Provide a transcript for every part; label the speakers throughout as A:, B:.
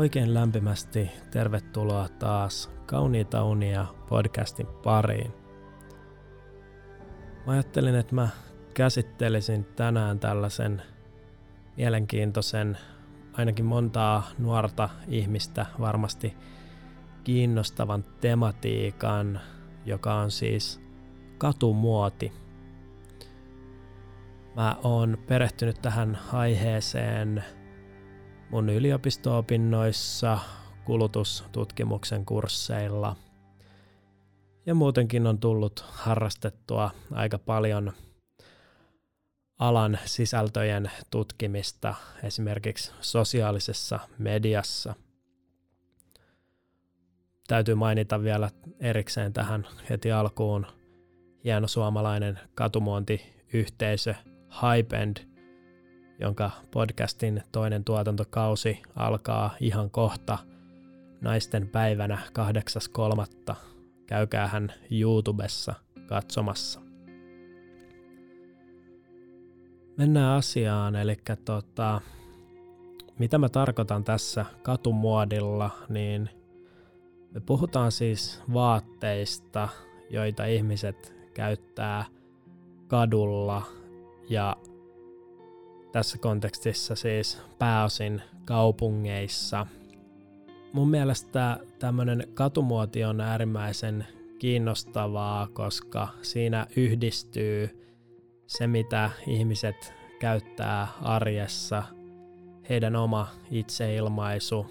A: Oikein lämpimästi tervetuloa taas Kauniita unia podcastin pariin. Mä ajattelin, että mä käsittelisin tänään tällaisen mielenkiintoisen, ainakin montaa nuorta ihmistä varmasti kiinnostavan tematiikan, joka on siis katumuoti. Mä oon perehtynyt tähän aiheeseen mun yliopisto-opinnoissa, kulutustutkimuksen kursseilla ja muutenkin on tullut harrastettua aika paljon alan sisältöjen tutkimista esimerkiksi sosiaalisessa mediassa. Täytyy mainita vielä erikseen tähän heti alkuun hieno suomalainen katumuontiyhteisö Hypend, jonka podcastin toinen tuotantokausi alkaa ihan kohta naisten päivänä 8.3. Käykää hän YouTubessa katsomassa. Mennään asiaan, eli tota, mitä mä tarkoitan tässä katumuodilla, niin me puhutaan siis vaatteista, joita ihmiset käyttää kadulla ja tässä kontekstissa siis pääosin kaupungeissa. Mun mielestä tämmöinen katumuoti on äärimmäisen kiinnostavaa, koska siinä yhdistyy se, mitä ihmiset käyttää arjessa, heidän oma itseilmaisu,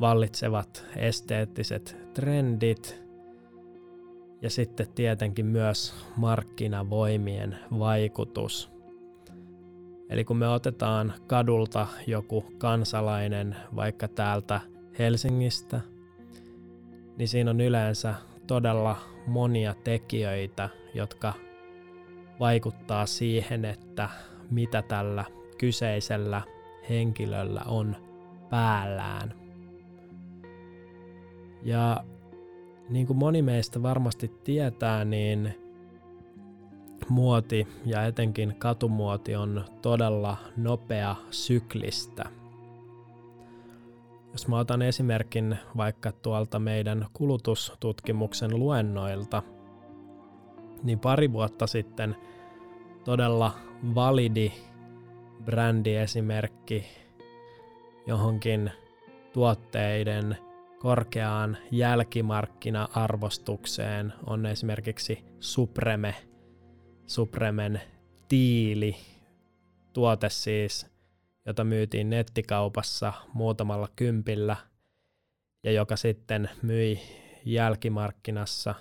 A: vallitsevat esteettiset trendit ja sitten tietenkin myös markkinavoimien vaikutus – Eli kun me otetaan kadulta joku kansalainen vaikka täältä Helsingistä, niin siinä on yleensä todella monia tekijöitä, jotka vaikuttaa siihen, että mitä tällä kyseisellä henkilöllä on päällään. Ja niin kuin moni meistä varmasti tietää, niin muoti ja etenkin katumuoti on todella nopea syklistä. Jos mä otan esimerkin vaikka tuolta meidän kulutustutkimuksen luennoilta, niin pari vuotta sitten todella validi brändiesimerkki johonkin tuotteiden korkeaan jälkimarkkina-arvostukseen on esimerkiksi Supreme – Supremen tiili, tuote siis, jota myytiin nettikaupassa muutamalla kympillä ja joka sitten myi jälkimarkkinassa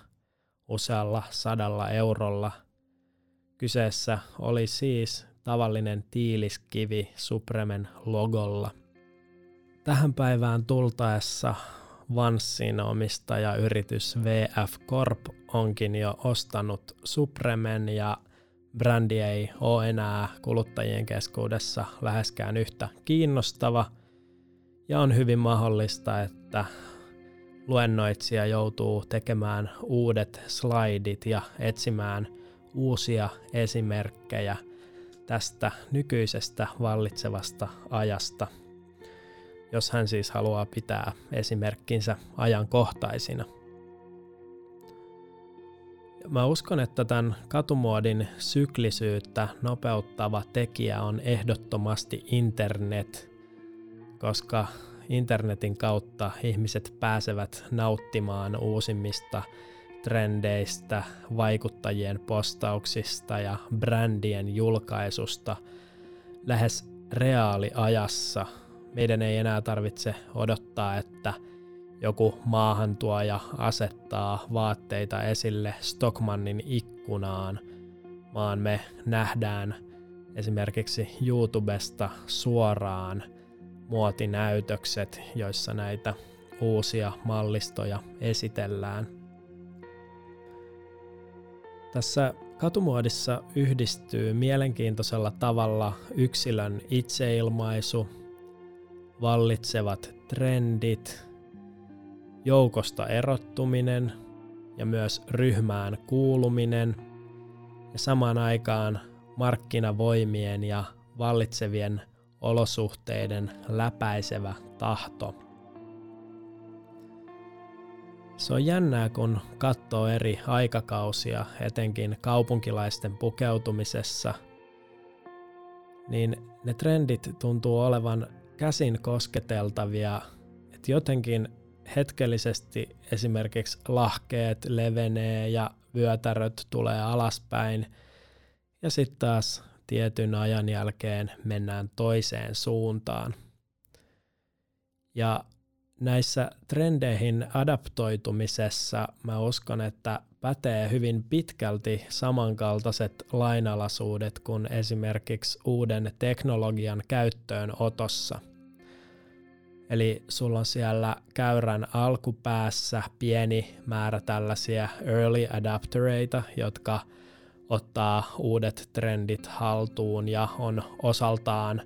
A: usealla sadalla eurolla. Kyseessä oli siis tavallinen tiiliskivi Supremen logolla. Tähän päivään tultaessa Vanssin omistajayritys VF Corp onkin jo ostanut Supremen ja brändi ei ole enää kuluttajien keskuudessa läheskään yhtä kiinnostava ja on hyvin mahdollista, että luennoitsija joutuu tekemään uudet slaidit ja etsimään uusia esimerkkejä tästä nykyisestä vallitsevasta ajasta – jos hän siis haluaa pitää esimerkkinsä ajankohtaisina. Mä uskon, että tämän katumuodin syklisyyttä nopeuttava tekijä on ehdottomasti internet, koska internetin kautta ihmiset pääsevät nauttimaan uusimmista trendeistä, vaikuttajien postauksista ja brändien julkaisusta lähes reaaliajassa – meidän ei enää tarvitse odottaa, että joku maahantuoja asettaa vaatteita esille Stockmannin ikkunaan, vaan me nähdään esimerkiksi YouTubesta suoraan muotinäytökset, joissa näitä uusia mallistoja esitellään. Tässä katumuodissa yhdistyy mielenkiintoisella tavalla yksilön itseilmaisu, vallitsevat trendit, joukosta erottuminen ja myös ryhmään kuuluminen ja samaan aikaan markkinavoimien ja vallitsevien olosuhteiden läpäisevä tahto. Se on jännää, kun katsoo eri aikakausia, etenkin kaupunkilaisten pukeutumisessa, niin ne trendit tuntuu olevan käsin kosketeltavia, että jotenkin hetkellisesti esimerkiksi lahkeet levenee ja vyötäröt tulee alaspäin, ja sitten taas tietyn ajan jälkeen mennään toiseen suuntaan. Ja näissä trendeihin adaptoitumisessa mä uskon, että pätee hyvin pitkälti samankaltaiset lainalaisuudet kuin esimerkiksi uuden teknologian käyttöönotossa. Eli sulla on siellä käyrän alkupäässä pieni määrä tällaisia early adaptereita, jotka ottaa uudet trendit haltuun ja on osaltaan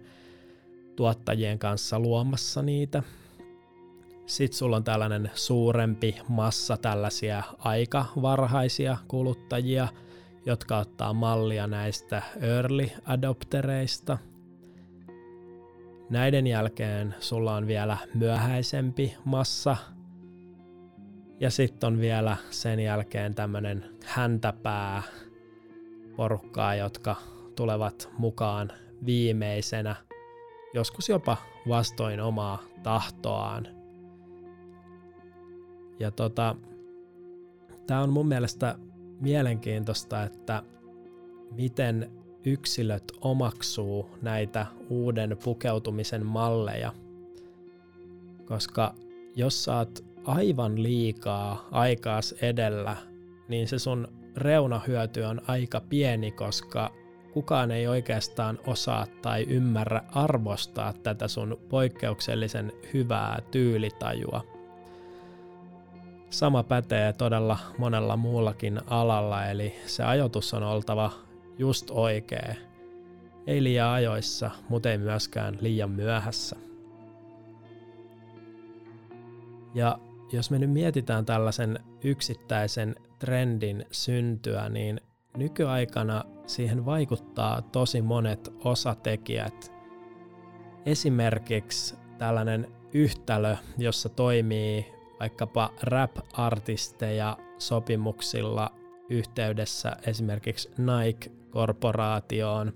A: tuottajien kanssa luomassa niitä – sitten sulla on tällainen suurempi massa tällaisia aika varhaisia kuluttajia, jotka ottaa mallia näistä early adoptereista. Näiden jälkeen sulla on vielä myöhäisempi massa. Ja sitten on vielä sen jälkeen tämmöinen häntäpää porukkaa, jotka tulevat mukaan viimeisenä, joskus jopa vastoin omaa tahtoaan – ja tota, tämä on mun mielestä mielenkiintoista, että miten yksilöt omaksuu näitä uuden pukeutumisen malleja. Koska jos saat aivan liikaa aikaas edellä, niin se sun reunahyöty on aika pieni, koska kukaan ei oikeastaan osaa tai ymmärrä arvostaa tätä sun poikkeuksellisen hyvää tyylitajua. Sama pätee todella monella muullakin alalla, eli se ajoitus on oltava just oikea. Ei liian ajoissa, mutta ei myöskään liian myöhässä. Ja jos me nyt mietitään tällaisen yksittäisen trendin syntyä, niin nykyaikana siihen vaikuttaa tosi monet osatekijät. Esimerkiksi tällainen yhtälö, jossa toimii vaikkapa rap-artisteja sopimuksilla yhteydessä esimerkiksi Nike-korporaatioon,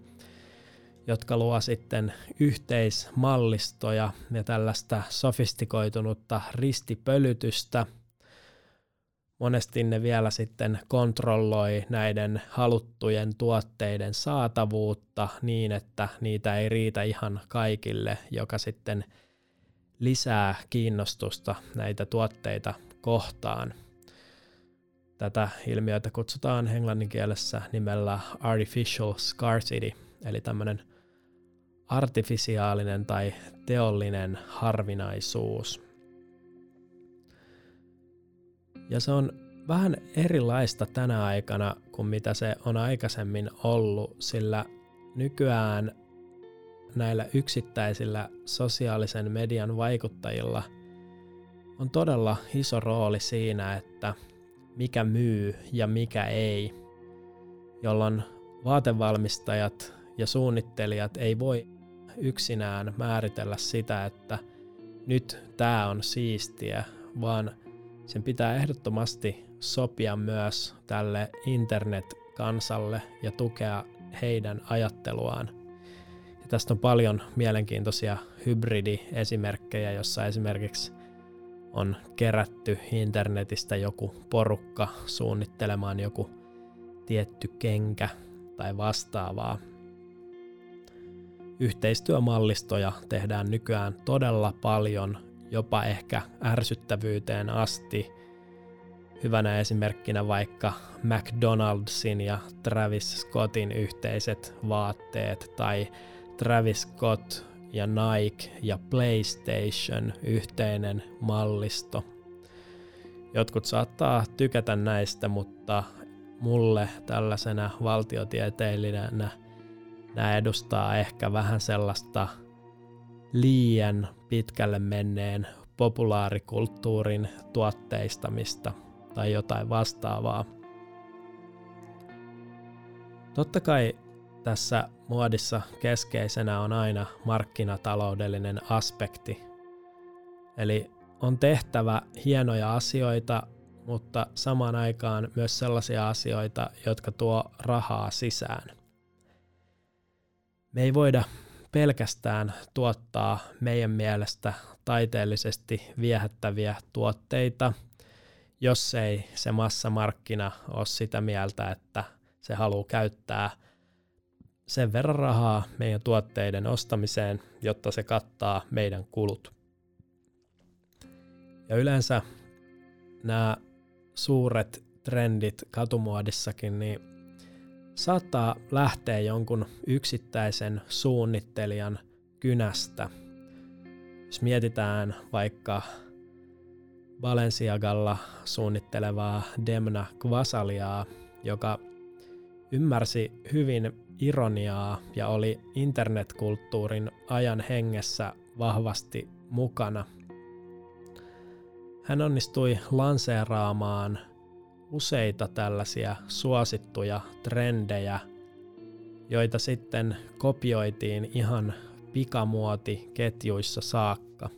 A: jotka luo sitten yhteismallistoja ja tällaista sofistikoitunutta ristipölytystä. Monesti ne vielä sitten kontrolloi näiden haluttujen tuotteiden saatavuutta niin, että niitä ei riitä ihan kaikille, joka sitten – lisää kiinnostusta näitä tuotteita kohtaan. Tätä ilmiötä kutsutaan englannin kielessä nimellä artificial scarcity, eli tämmöinen artifisiaalinen tai teollinen harvinaisuus. Ja se on vähän erilaista tänä aikana kuin mitä se on aikaisemmin ollut, sillä nykyään näillä yksittäisillä sosiaalisen median vaikuttajilla on todella iso rooli siinä, että mikä myy ja mikä ei, jolloin vaatevalmistajat ja suunnittelijat ei voi yksinään määritellä sitä, että nyt tämä on siistiä, vaan sen pitää ehdottomasti sopia myös tälle internet-kansalle ja tukea heidän ajatteluaan – Tästä on paljon mielenkiintoisia hybridiesimerkkejä, jossa esimerkiksi on kerätty internetistä joku porukka suunnittelemaan joku tietty kenkä tai vastaavaa. Yhteistyömallistoja tehdään nykyään todella paljon, jopa ehkä ärsyttävyyteen asti. Hyvänä esimerkkinä vaikka McDonaldsin ja Travis Scottin yhteiset vaatteet tai Travis Scott ja Nike ja PlayStation yhteinen mallisto. Jotkut saattaa tykätä näistä, mutta mulle tällaisena valtiotieteilijänä nämä edustaa ehkä vähän sellaista liian pitkälle menneen populaarikulttuurin tuotteistamista tai jotain vastaavaa. Totta kai tässä muodissa keskeisenä on aina markkinataloudellinen aspekti. Eli on tehtävä hienoja asioita, mutta samaan aikaan myös sellaisia asioita, jotka tuo rahaa sisään. Me ei voida pelkästään tuottaa meidän mielestä taiteellisesti viehättäviä tuotteita, jos ei se massamarkkina ole sitä mieltä, että se haluaa käyttää sen verran rahaa meidän tuotteiden ostamiseen, jotta se kattaa meidän kulut. Ja yleensä nämä suuret trendit katumuodissakin, niin saattaa lähteä jonkun yksittäisen suunnittelijan kynästä. Jos mietitään vaikka Balenciagalla suunnittelevaa Demna Kvasaliaa, joka ymmärsi hyvin ironiaa ja oli internetkulttuurin ajan hengessä vahvasti mukana. Hän onnistui lanseeraamaan useita tällaisia suosittuja trendejä, joita sitten kopioitiin ihan pikamuotiketjuissa saakka.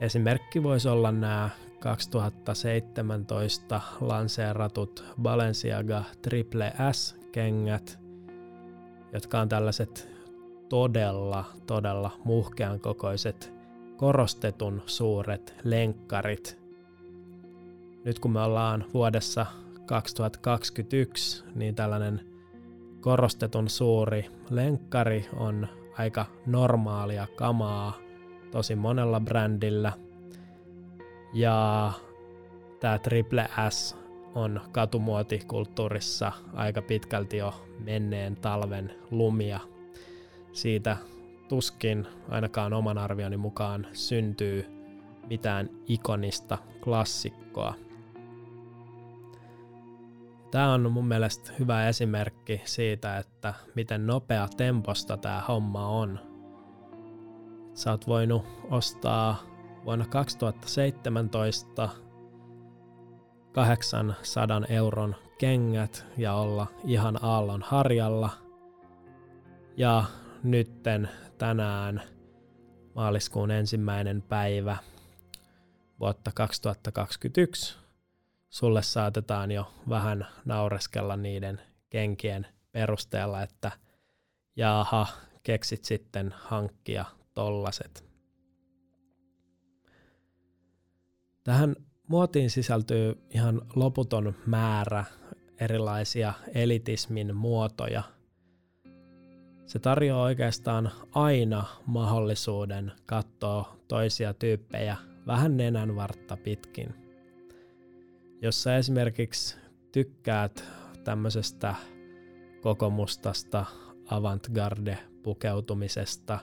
A: Esimerkki voisi olla nämä 2017 lanseeratut Balenciaga Triple S-kengät, jotka on tällaiset todella, todella muhkean kokoiset korostetun suuret lenkkarit. Nyt kun me ollaan vuodessa 2021, niin tällainen korostetun suuri lenkkari on aika normaalia kamaa tosi monella brändillä. Ja tämä Triple S on katumuotikulttuurissa aika pitkälti jo menneen talven lumia. Siitä tuskin ainakaan oman arvioni mukaan syntyy mitään ikonista klassikkoa. Tämä on mun mielestä hyvä esimerkki siitä, että miten nopea temposta tämä homma on. Sä oot voinut ostaa vuonna 2017 800 euron kengät ja olla ihan aallon harjalla. Ja nytten tänään maaliskuun ensimmäinen päivä vuotta 2021 sulle saatetaan jo vähän naureskella niiden kenkien perusteella, että jaha, keksit sitten hankkia tollaset. Tähän muotiin sisältyy ihan loputon määrä erilaisia elitismin muotoja. Se tarjoaa oikeastaan aina mahdollisuuden katsoa toisia tyyppejä vähän nenänvartta pitkin. Jos sä esimerkiksi tykkäät tämmöisestä kokomustasta avantgarde pukeutumisesta,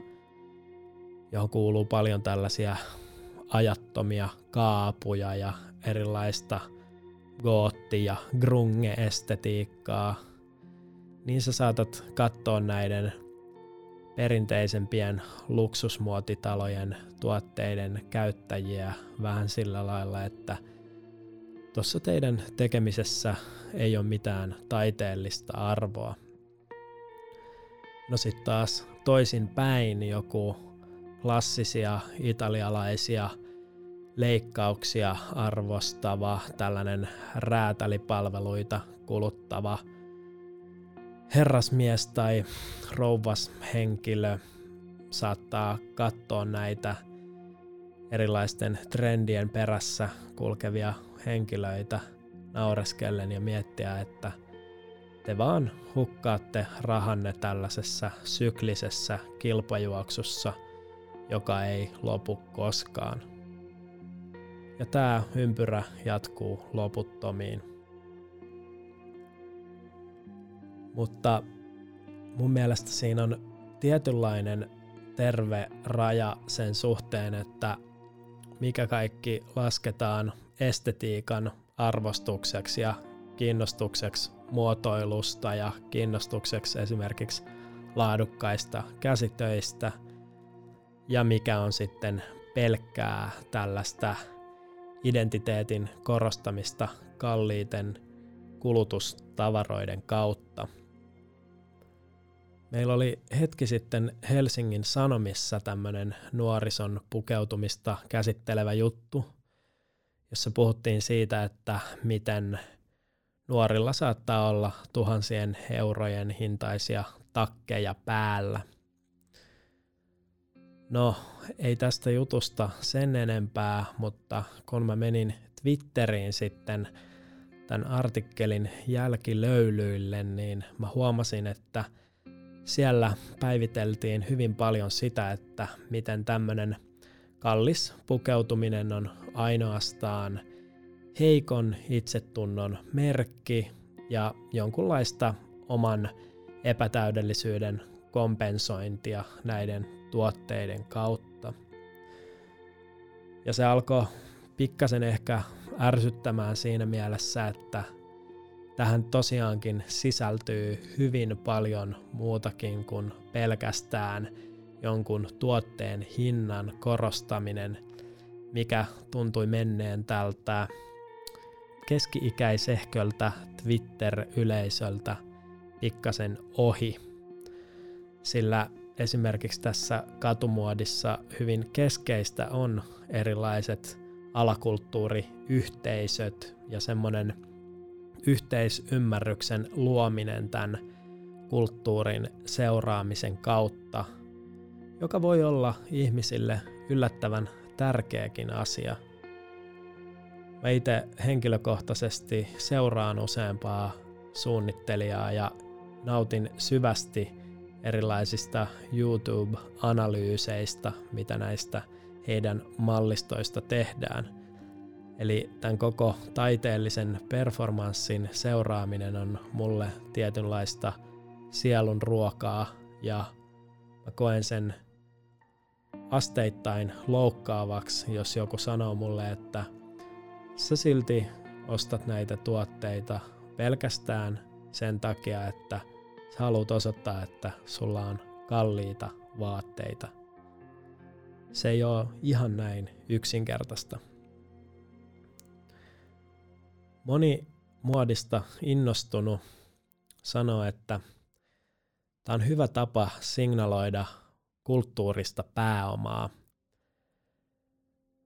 A: johon kuuluu paljon tällaisia ajattomia kaapuja ja erilaista gootti- ja grunge-estetiikkaa, niin sä saatat katsoa näiden perinteisempien luksusmuotitalojen tuotteiden käyttäjiä vähän sillä lailla, että tuossa teidän tekemisessä ei ole mitään taiteellista arvoa. No sitten taas toisin päin joku klassisia italialaisia leikkauksia arvostava, tällainen räätälipalveluita kuluttava herrasmies tai rouvas henkilö saattaa katsoa näitä erilaisten trendien perässä kulkevia henkilöitä naureskellen ja miettiä, että te vaan hukkaatte rahanne tällaisessa syklisessä kilpajuoksussa, joka ei lopu koskaan. Ja tämä ympyrä jatkuu loputtomiin. Mutta mun mielestä siinä on tietynlainen terve raja sen suhteen, että mikä kaikki lasketaan estetiikan arvostukseksi ja kiinnostukseksi muotoilusta ja kiinnostukseksi esimerkiksi laadukkaista käsitöistä ja mikä on sitten pelkkää tällaista identiteetin korostamista kalliiten kulutustavaroiden kautta. Meillä oli hetki sitten Helsingin Sanomissa tämmöinen nuorison pukeutumista käsittelevä juttu, jossa puhuttiin siitä, että miten nuorilla saattaa olla tuhansien eurojen hintaisia takkeja päällä. No, ei tästä jutusta sen enempää, mutta kun mä menin Twitteriin sitten tämän artikkelin jälkilöylyille, niin mä huomasin, että siellä päiviteltiin hyvin paljon sitä, että miten tämmöinen kallis pukeutuminen on ainoastaan heikon itsetunnon merkki ja jonkunlaista oman epätäydellisyyden kompensointia näiden tuotteiden kautta. Ja se alkoi pikkasen ehkä ärsyttämään siinä mielessä, että tähän tosiaankin sisältyy hyvin paljon muutakin kuin pelkästään jonkun tuotteen hinnan korostaminen, mikä tuntui menneen tältä keski-ikäisehköltä Twitter-yleisöltä pikkasen ohi. Sillä esimerkiksi tässä katumuodissa hyvin keskeistä on erilaiset alakulttuuriyhteisöt ja semmoinen yhteisymmärryksen luominen tämän kulttuurin seuraamisen kautta, joka voi olla ihmisille yllättävän tärkeäkin asia. Mä itse henkilökohtaisesti seuraan useampaa suunnittelijaa ja nautin syvästi erilaisista YouTube-analyyseistä, mitä näistä heidän mallistoista tehdään. Eli tämän koko taiteellisen performanssin seuraaminen on mulle tietynlaista sielun ruokaa ja mä koen sen asteittain loukkaavaksi, jos joku sanoo mulle, että sä silti ostat näitä tuotteita pelkästään sen takia, että sä haluat osoittaa, että sulla on kalliita vaatteita. Se ei ole ihan näin yksinkertaista. Moni muodista innostunut sanoo, että tämä on hyvä tapa signaloida kulttuurista pääomaa.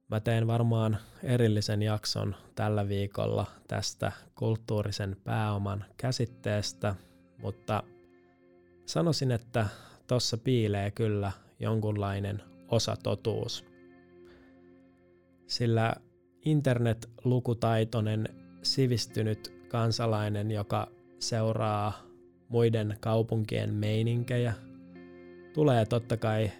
A: Mä teen varmaan erillisen jakson tällä viikolla tästä kulttuurisen pääoman käsitteestä, mutta sanoisin, että tuossa piilee kyllä jonkunlainen osatotuus. Sillä internet-lukutaitoinen sivistynyt kansalainen, joka seuraa muiden kaupunkien meininkejä, tulee totta kai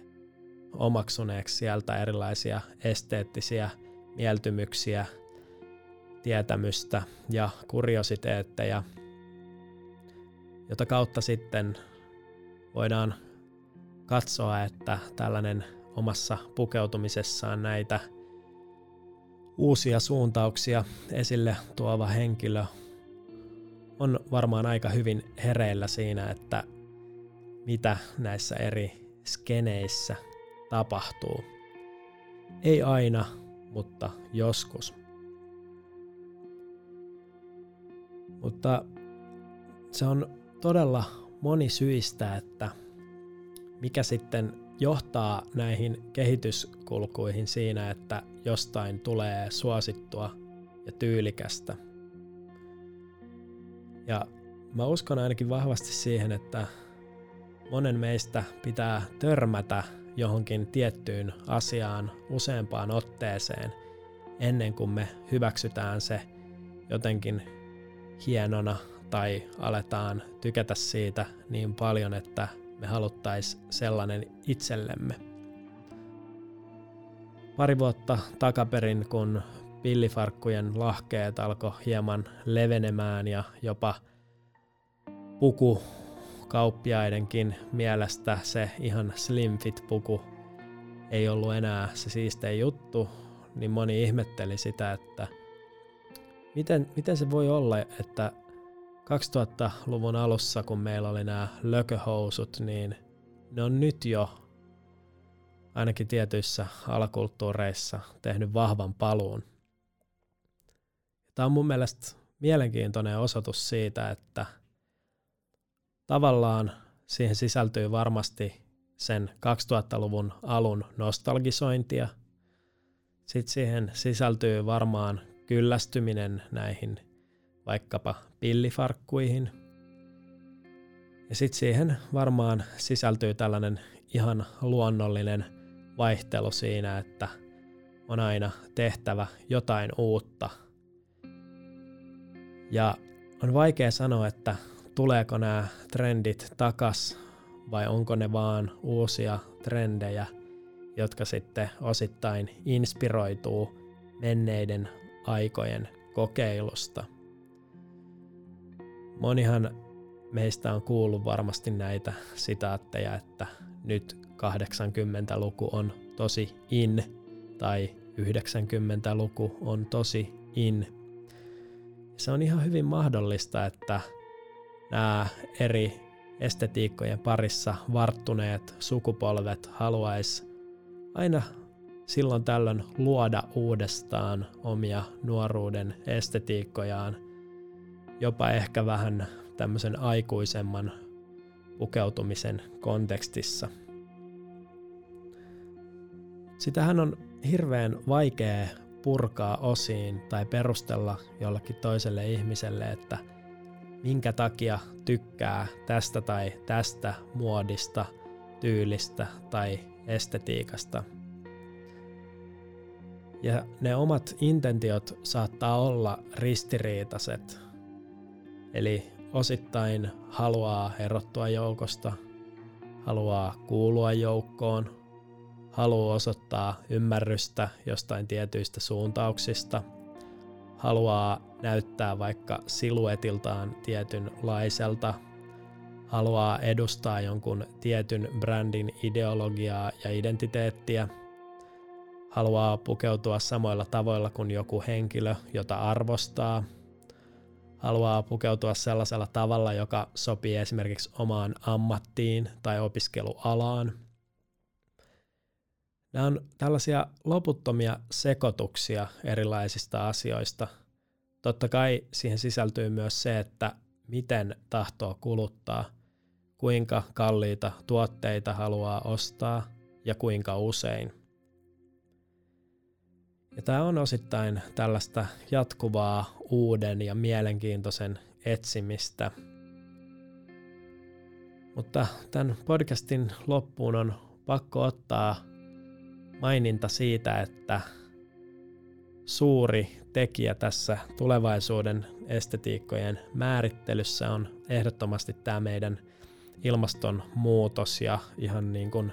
A: omaksuneeksi sieltä erilaisia esteettisiä mieltymyksiä, tietämystä ja kuriositeetteja, jota kautta sitten voidaan katsoa, että tällainen omassa pukeutumisessaan näitä uusia suuntauksia esille tuova henkilö on varmaan aika hyvin hereillä siinä, että mitä näissä eri skeneissä tapahtuu. Ei aina, mutta joskus. Mutta se on todella monisyistä, että mikä sitten johtaa näihin kehityskulkuihin siinä, että jostain tulee suosittua ja tyylikästä. Ja mä uskon ainakin vahvasti siihen, että monen meistä pitää törmätä johonkin tiettyyn asiaan useampaan otteeseen ennen kuin me hyväksytään se jotenkin hienona tai aletaan tykätä siitä niin paljon, että me haluttaisiin sellainen itsellemme. Pari vuotta takaperin, kun pillifarkkujen lahkeet alkoi hieman levenemään ja jopa puku kauppiaidenkin mielestä se ihan slim fit puku ei ollut enää se siistein juttu, niin moni ihmetteli sitä, että miten, miten se voi olla, että 2000-luvun alussa, kun meillä oli nämä lököhousut, niin ne on nyt jo ainakin tietyissä alakulttuureissa tehnyt vahvan paluun. Tämä on mun mielestä mielenkiintoinen osoitus siitä, että tavallaan siihen sisältyy varmasti sen 2000-luvun alun nostalgisointia. Sitten siihen sisältyy varmaan kyllästyminen näihin vaikkapa pillifarkkuihin. Ja sitten siihen varmaan sisältyy tällainen ihan luonnollinen vaihtelu siinä, että on aina tehtävä jotain uutta. Ja on vaikea sanoa, että tuleeko nämä trendit takas vai onko ne vaan uusia trendejä, jotka sitten osittain inspiroituu menneiden aikojen kokeilusta. Monihan meistä on kuullut varmasti näitä sitaatteja, että nyt 80-luku on tosi in tai 90-luku on tosi in. Se on ihan hyvin mahdollista, että nämä eri estetiikkojen parissa varttuneet sukupolvet haluaisi aina silloin tällöin luoda uudestaan omia nuoruuden estetiikkojaan, jopa ehkä vähän tämmöisen aikuisemman pukeutumisen kontekstissa. Sitähän on hirveän vaikea purkaa osiin tai perustella jollekin toiselle ihmiselle, että minkä takia tykkää tästä tai tästä muodista, tyylistä tai estetiikasta. Ja ne omat intentiot saattaa olla ristiriitaiset. Eli osittain haluaa erottua joukosta, haluaa kuulua joukkoon, haluaa osoittaa ymmärrystä jostain tietyistä suuntauksista, haluaa näyttää vaikka siluetiltaan tietynlaiselta, haluaa edustaa jonkun tietyn brändin ideologiaa ja identiteettiä, haluaa pukeutua samoilla tavoilla kuin joku henkilö, jota arvostaa, haluaa pukeutua sellaisella tavalla, joka sopii esimerkiksi omaan ammattiin tai opiskelualaan – Nämä on tällaisia loputtomia sekoituksia erilaisista asioista. Totta kai siihen sisältyy myös se, että miten tahtoo kuluttaa, kuinka kalliita tuotteita haluaa ostaa ja kuinka usein. Ja tämä on osittain tällaista jatkuvaa uuden ja mielenkiintoisen etsimistä. Mutta tämän podcastin loppuun on pakko ottaa maininta siitä, että suuri tekijä tässä tulevaisuuden estetiikkojen määrittelyssä on ehdottomasti tämä meidän ilmastonmuutos ja ihan niin kuin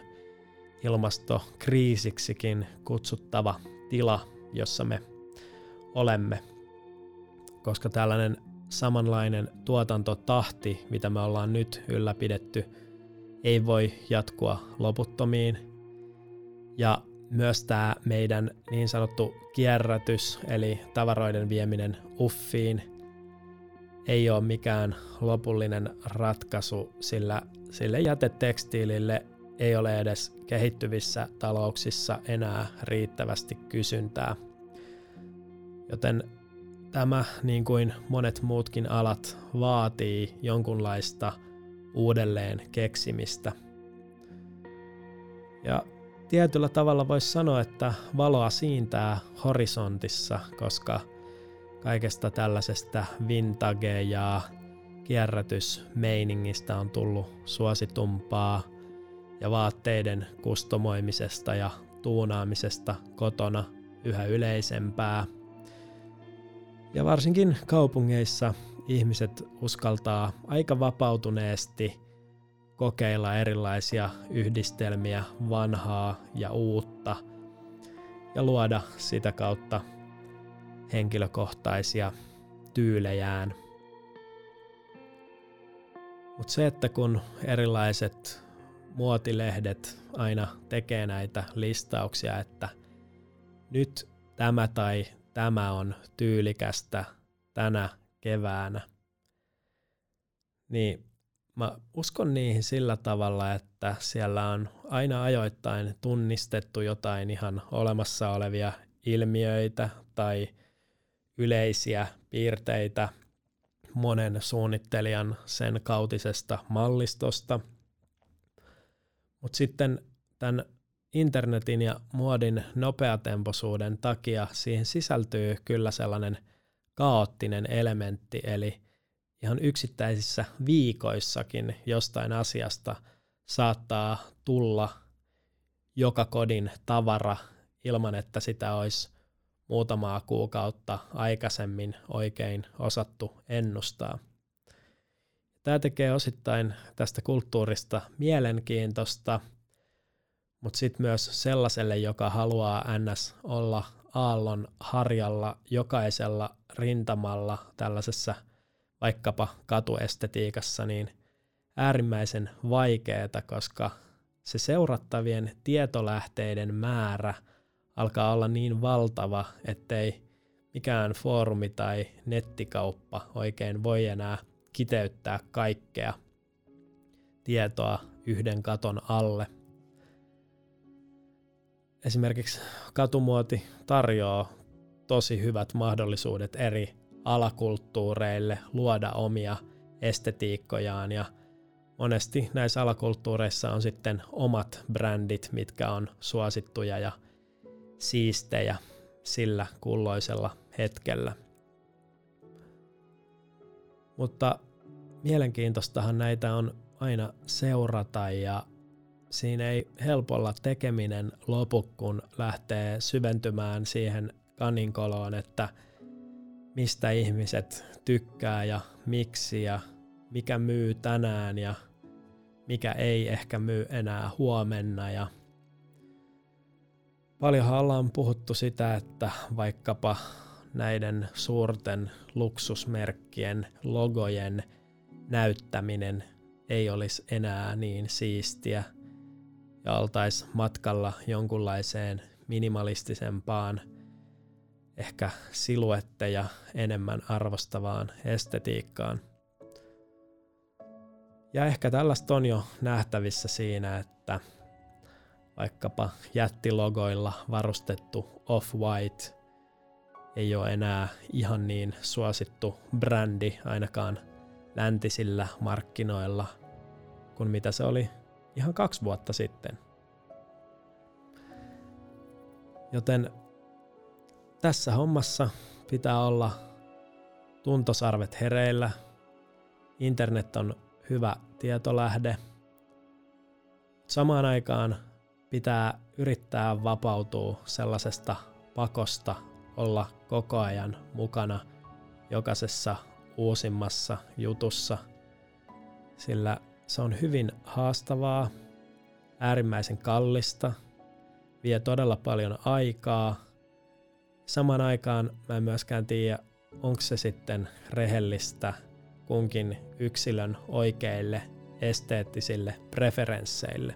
A: ilmastokriisiksikin kutsuttava tila, jossa me olemme. Koska tällainen samanlainen tuotantotahti, mitä me ollaan nyt ylläpidetty, ei voi jatkua loputtomiin. Ja myös tämä meidän niin sanottu kierrätys, eli tavaroiden vieminen uffiin, ei ole mikään lopullinen ratkaisu, sillä sille jätetekstiilille ei ole edes kehittyvissä talouksissa enää riittävästi kysyntää. Joten tämä, niin kuin monet muutkin alat, vaatii jonkunlaista uudelleen keksimistä. Ja tietyllä tavalla voisi sanoa, että valoa siintää horisontissa, koska kaikesta tällaisesta vintage- ja kierrätysmeiningistä on tullut suositumpaa ja vaatteiden kustomoimisesta ja tuunaamisesta kotona yhä yleisempää. Ja varsinkin kaupungeissa ihmiset uskaltaa aika vapautuneesti kokeilla erilaisia yhdistelmiä vanhaa ja uutta ja luoda sitä kautta henkilökohtaisia tyylejään. Mutta se, että kun erilaiset muotilehdet aina tekee näitä listauksia, että nyt tämä tai tämä on tyylikästä tänä keväänä, niin Mä uskon niihin sillä tavalla, että siellä on aina ajoittain tunnistettu jotain ihan olemassa olevia ilmiöitä tai yleisiä piirteitä monen suunnittelijan sen kautisesta mallistosta, Mutta sitten tämän internetin ja muodin nopeatempoisuuden takia siihen sisältyy kyllä sellainen kaoottinen elementti, eli ihan yksittäisissä viikoissakin jostain asiasta saattaa tulla joka kodin tavara ilman, että sitä olisi muutamaa kuukautta aikaisemmin oikein osattu ennustaa. Tämä tekee osittain tästä kulttuurista mielenkiintoista, mutta sitten myös sellaiselle, joka haluaa ns. olla aallon harjalla jokaisella rintamalla tällaisessa vaikkapa katuestetiikassa, niin äärimmäisen vaikeaa, koska se seurattavien tietolähteiden määrä alkaa olla niin valtava, ettei mikään foorumi tai nettikauppa oikein voi enää kiteyttää kaikkea tietoa yhden katon alle. Esimerkiksi katumuoti tarjoaa tosi hyvät mahdollisuudet eri alakulttuureille luoda omia estetiikkojaan ja monesti näissä alakulttuureissa on sitten omat brändit, mitkä on suosittuja ja siistejä sillä kulloisella hetkellä. Mutta mielenkiintoistahan näitä on aina seurata ja siinä ei helpolla tekeminen lopu, kun lähtee syventymään siihen kaninkoloon, että mistä ihmiset tykkää ja miksi ja mikä myy tänään ja mikä ei ehkä myy enää huomenna. Ja paljonhan ollaan puhuttu sitä, että vaikkapa näiden suurten luksusmerkkien logojen näyttäminen ei olisi enää niin siistiä ja oltaisiin matkalla jonkunlaiseen minimalistisempaan, ehkä siluetteja enemmän arvostavaan estetiikkaan. Ja ehkä tällaista on jo nähtävissä siinä, että vaikkapa jättilogoilla varustettu Off-White ei ole enää ihan niin suosittu brändi ainakaan läntisillä markkinoilla kuin mitä se oli ihan kaksi vuotta sitten. Joten tässä hommassa pitää olla tuntosarvet hereillä. Internet on hyvä tietolähde. Samaan aikaan pitää yrittää vapautua sellaisesta pakosta olla koko ajan mukana jokaisessa uusimmassa jutussa, sillä se on hyvin haastavaa, äärimmäisen kallista, vie todella paljon aikaa. Samaan aikaan mä en myöskään tiedä, onko se sitten rehellistä kunkin yksilön oikeille esteettisille preferensseille.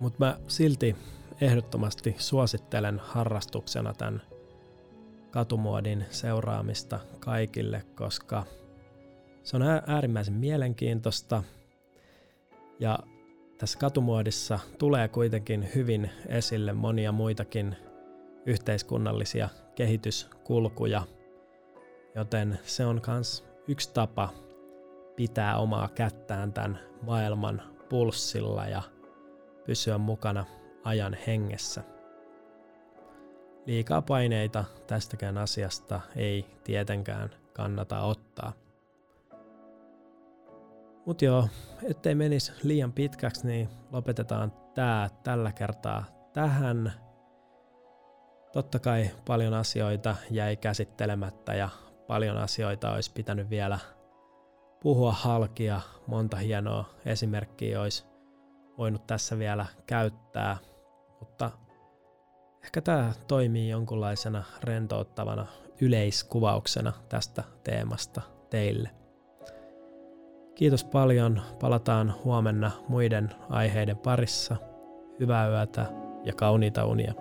A: Mutta mä silti ehdottomasti suosittelen harrastuksena tämän katumuodin seuraamista kaikille, koska se on äärimmäisen mielenkiintoista ja tässä katumuodissa tulee kuitenkin hyvin esille monia muitakin yhteiskunnallisia kehityskulkuja, joten se on myös yksi tapa pitää omaa kättään tämän maailman pulssilla ja pysyä mukana ajan hengessä. Liikaa paineita tästäkään asiasta ei tietenkään kannata ottaa. Mutta joo, ettei menisi liian pitkäksi, niin lopetetaan tää tällä kertaa tähän. Totta kai paljon asioita jäi käsittelemättä ja paljon asioita olisi pitänyt vielä puhua halkia. Monta hienoa esimerkkiä olisi voinut tässä vielä käyttää, mutta ehkä tämä toimii jonkunlaisena rentouttavana yleiskuvauksena tästä teemasta teille. Kiitos paljon. Palataan huomenna muiden aiheiden parissa. Hyvää yötä ja kauniita unia.